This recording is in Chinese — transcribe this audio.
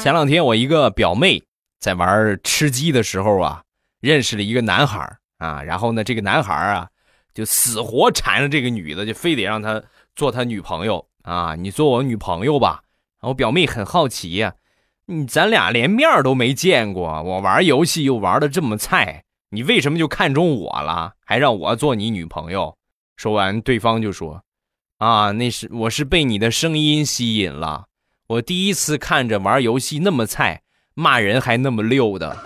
前两天我一个表妹在玩吃鸡的时候啊，认识了一个男孩啊，然后呢，这个男孩啊就死活缠着这个女的，就非得让她做他女朋友啊，你做我女朋友吧。我表妹很好奇呀，你咱俩连面都没见过，我玩游戏又玩的这么菜，你为什么就看中我了，还让我做你女朋友？说完，对方就说：“啊，那是我是被你的声音吸引了。我第一次看着玩游戏那么菜，骂人还那么溜的。”